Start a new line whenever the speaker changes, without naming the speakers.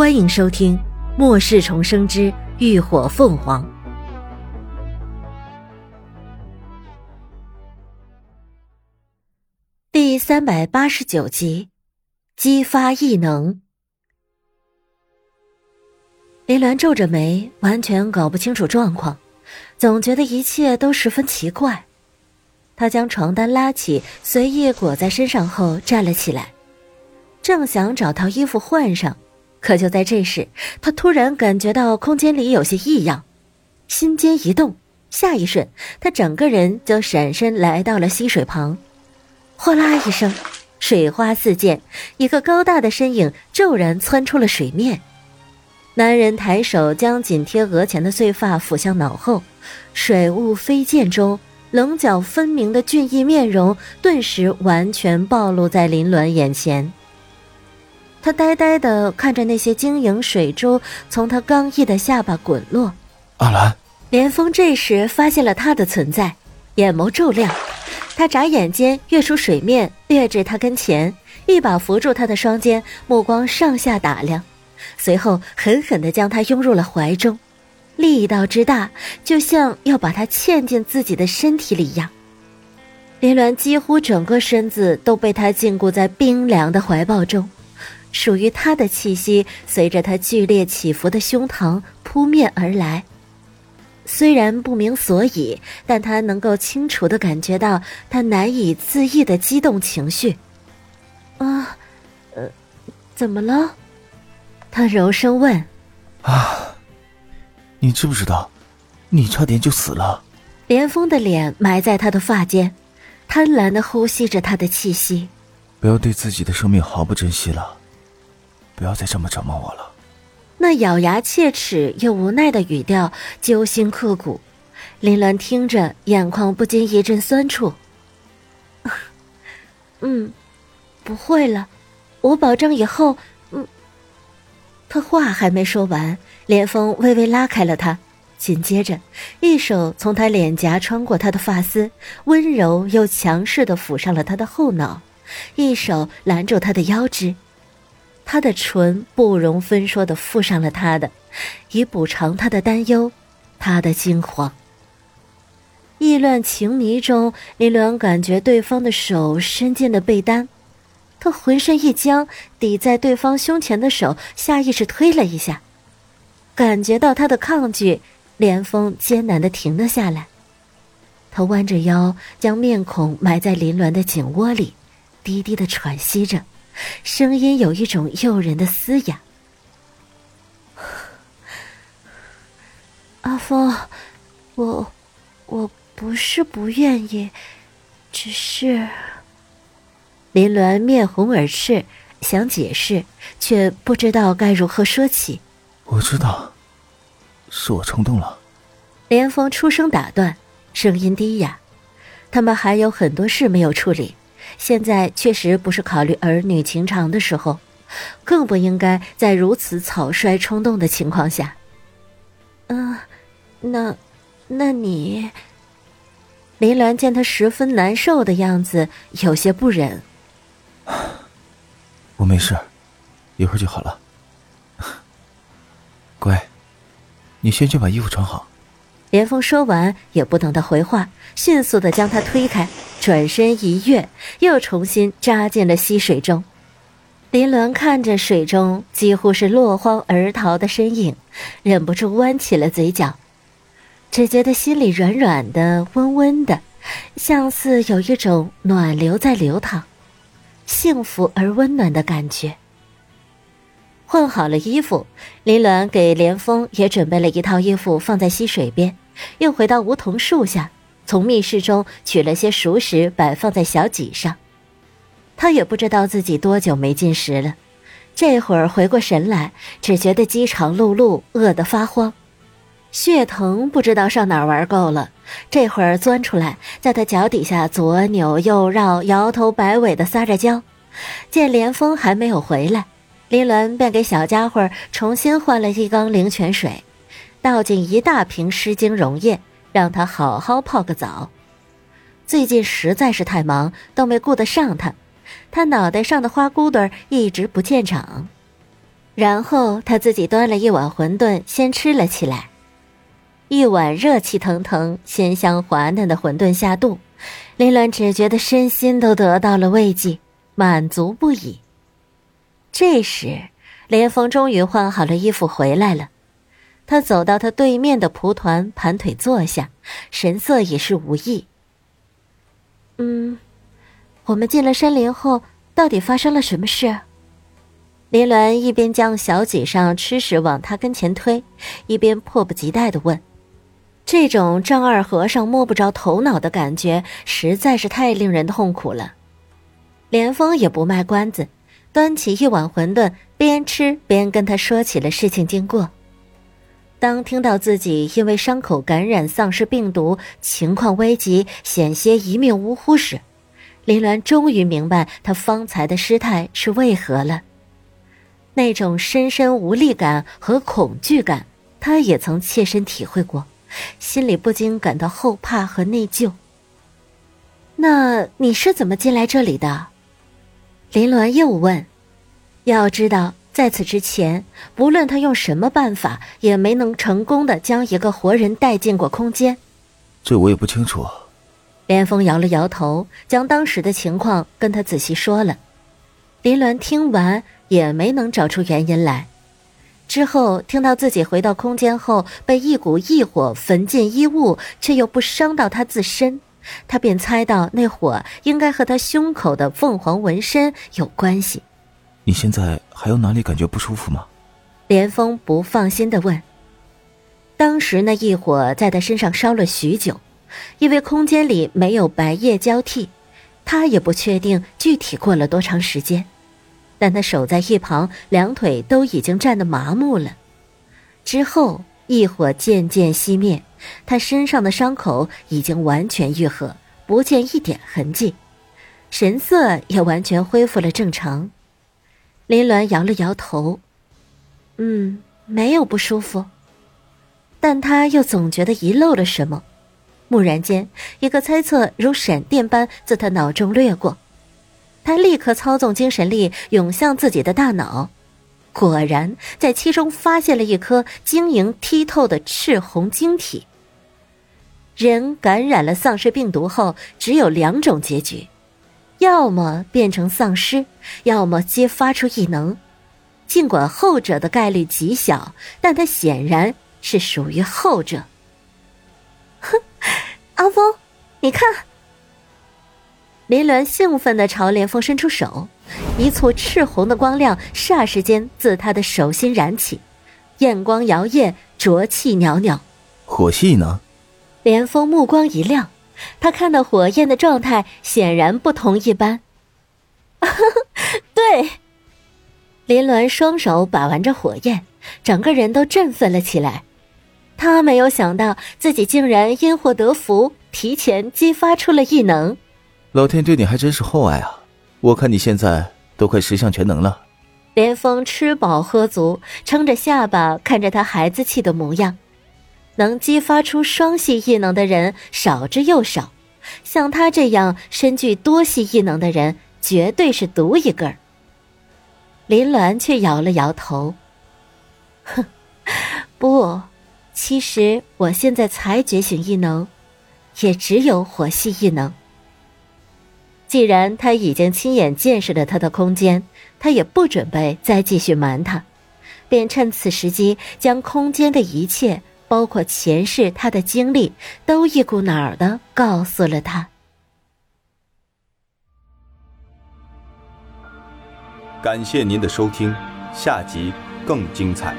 欢迎收听《末世重生之浴火凤凰》第三百八十九集，激发异能。林鸾皱着眉，完全搞不清楚状况，总觉得一切都十分奇怪。他将床单拉起，随意裹在身上后站了起来，正想找套衣服换上。可就在这时，他突然感觉到空间里有些异样，心尖一动，下一瞬，他整个人就闪身来到了溪水旁。哗啦一声，水花四溅，一个高大的身影骤然窜出了水面。男人抬手将紧贴额前的碎发抚向脑后，水雾飞溅中，棱角分明的俊逸面容顿时完全暴露在林鸾眼前。他呆呆的看着那些晶莹水珠从他刚毅的下巴滚落。
阿兰，
连峰这时发现了他的存在，眼眸骤亮，他眨眼间跃出水面，跃至他跟前，一把扶住他的双肩，目光上下打量，随后狠狠的将他拥入了怀中，力道之大，就像要把他嵌进自己的身体里一样。林鸾几乎整个身子都被他禁锢在冰凉的怀抱中。属于他的气息随着他剧烈起伏的胸膛扑面而来，虽然不明所以，但他能够清楚的感觉到他难以自抑的激动情绪。啊，呃，怎么了？他柔声问。
啊，你知不知道，你差点就死了。
连峰的脸埋在他的发间，贪婪的呼吸着他的气息。
不要对自己的生命毫不珍惜了。不要再这么折磨我了。
那咬牙切齿又无奈的语调揪心刻骨，林鸾听着，眼眶不禁一阵酸楚。嗯，不会了，我保证以后……嗯。他话还没说完，连峰微微拉开了他，紧接着，一手从他脸颊穿过他的发丝，温柔又强势的抚上了他的后脑，一手拦住他的腰肢。他的唇不容分说的附上了他的，以补偿他的担忧，他的惊慌。意乱情迷中，林鸾感觉对方的手伸进了被单，他浑身一僵，抵在对方胸前的手下意识推了一下，感觉到他的抗拒，连峰艰难的停了下来。他弯着腰，将面孔埋在林鸾的颈窝里，低低的喘息着。声音有一种诱人的嘶哑。阿峰，我我不是不愿意，只是……林鸾面红耳赤，想解释，却不知道该如何说起。
我知道，是我冲动了。
连峰出声打断，声音低哑：“他们还有很多事没有处理。”现在确实不是考虑儿女情长的时候，更不应该在如此草率冲动的情况下。嗯，那，那你？林鸾见他十分难受的样子，有些不忍。
我没事，一会儿就好了。乖，你先去把衣服穿好。
连峰说完，也不等他回话，迅速的将他推开，转身一跃，又重新扎进了溪水中。林鸾看着水中几乎是落荒而逃的身影，忍不住弯起了嘴角，只觉得心里软软的、温温的，像似有一种暖流在流淌，幸福而温暖的感觉。换好了衣服，林鸾给连峰也准备了一套衣服，放在溪水边，又回到梧桐树下，从密室中取了些熟食，摆放在小几上。他也不知道自己多久没进食了，这会儿回过神来，只觉得饥肠辘辘，饿得发慌，血藤不知道上哪儿玩够了，这会儿钻出来，在他脚底下左扭右绕，摇头摆尾的撒着娇。见连峰还没有回来。林鸾便给小家伙重新换了一缸灵泉水，倒进一大瓶湿精溶液，让他好好泡个澡。最近实在是太忙，都没顾得上他。他脑袋上的花骨朵一直不见长。然后他自己端了一碗馄饨，先吃了起来。一碗热气腾腾、鲜香滑嫩的馄饨下肚，林鸾只觉得身心都得到了慰藉，满足不已。这时，连峰终于换好了衣服回来了。他走到他对面的蒲团，盘腿坐下，神色也是无意。嗯，我们进了山林后，到底发生了什么事？林鸾一边将小脊上吃食往他跟前推，一边迫不及待的问：“这种丈二和尚摸不着头脑的感觉，实在是太令人痛苦了。”连峰也不卖关子，端起一碗馄饨，边吃边跟他说起了事情经过。当听到自己因为伤口感染丧尸病毒，情况危急，险些一命呜呼时，林鸾终于明白他方才的失态是为何了。那种深深无力感和恐惧感，他也曾切身体会过，心里不禁感到后怕和内疚。那你是怎么进来这里的？林鸾又问。要知道，在此之前，不论他用什么办法，也没能成功的将一个活人带进过空间。
这我也不清楚。
连峰摇了摇头，将当时的情况跟他仔细说了。林鸾听完。也没能找出原因来。之后听到自己回到空间后被一股异火焚尽衣物，却又不伤到他自身，他便猜到那火应该和他胸口的凤凰纹身有关系。
你现在还有哪里感觉不舒服吗？
连峰不放心的问。当时那一火在他身上烧了许久，因为空间里没有白夜交替，他也不确定具体过了多长时间。但他守在一旁，两腿都已经站得麻木了。之后，异火渐渐熄灭，他身上的伤口已经完全愈合，不见一点痕迹，神色也完全恢复了正常。林鸾摇了摇头：“嗯，没有不舒服。”但他又总觉得遗漏了什么。蓦然间，一个猜测如闪电般自他脑中掠过。他立刻操纵精神力涌向自己的大脑，果然在其中发现了一颗晶莹剔透的赤红晶体。人感染了丧尸病毒后，只有两种结局：要么变成丧尸，要么激发出异能。尽管后者的概率极小，但他显然是属于后者。哼，阿峰，你看。林鸾兴奋地朝连峰伸出手，一簇赤红的光亮霎时间自他的手心燃起，焰光摇曳，浊气袅袅。
火系呢？
连峰目光一亮，他看到火焰的状态显然不同一般。对，林鸾双手把玩着火焰，整个人都振奋了起来。他没有想到自己竟然因祸得福，提前激发出了异能。
老天对你还真是厚爱啊！我看你现在都快十项全能了。
连峰吃饱喝足，撑着下巴看着他孩子气的模样。能激发出双系异能的人少之又少，像他这样身具多系异能的人绝对是独一个儿。林鸾却摇了摇头：“哼，不，其实我现在才觉醒异能，也只有火系异能。”既然他已经亲眼见识了他的空间，他也不准备再继续瞒他，便趁此时机将空间的一切，包括前世他的经历，都一股脑儿的告诉了他。
感谢您的收听，下集更精彩。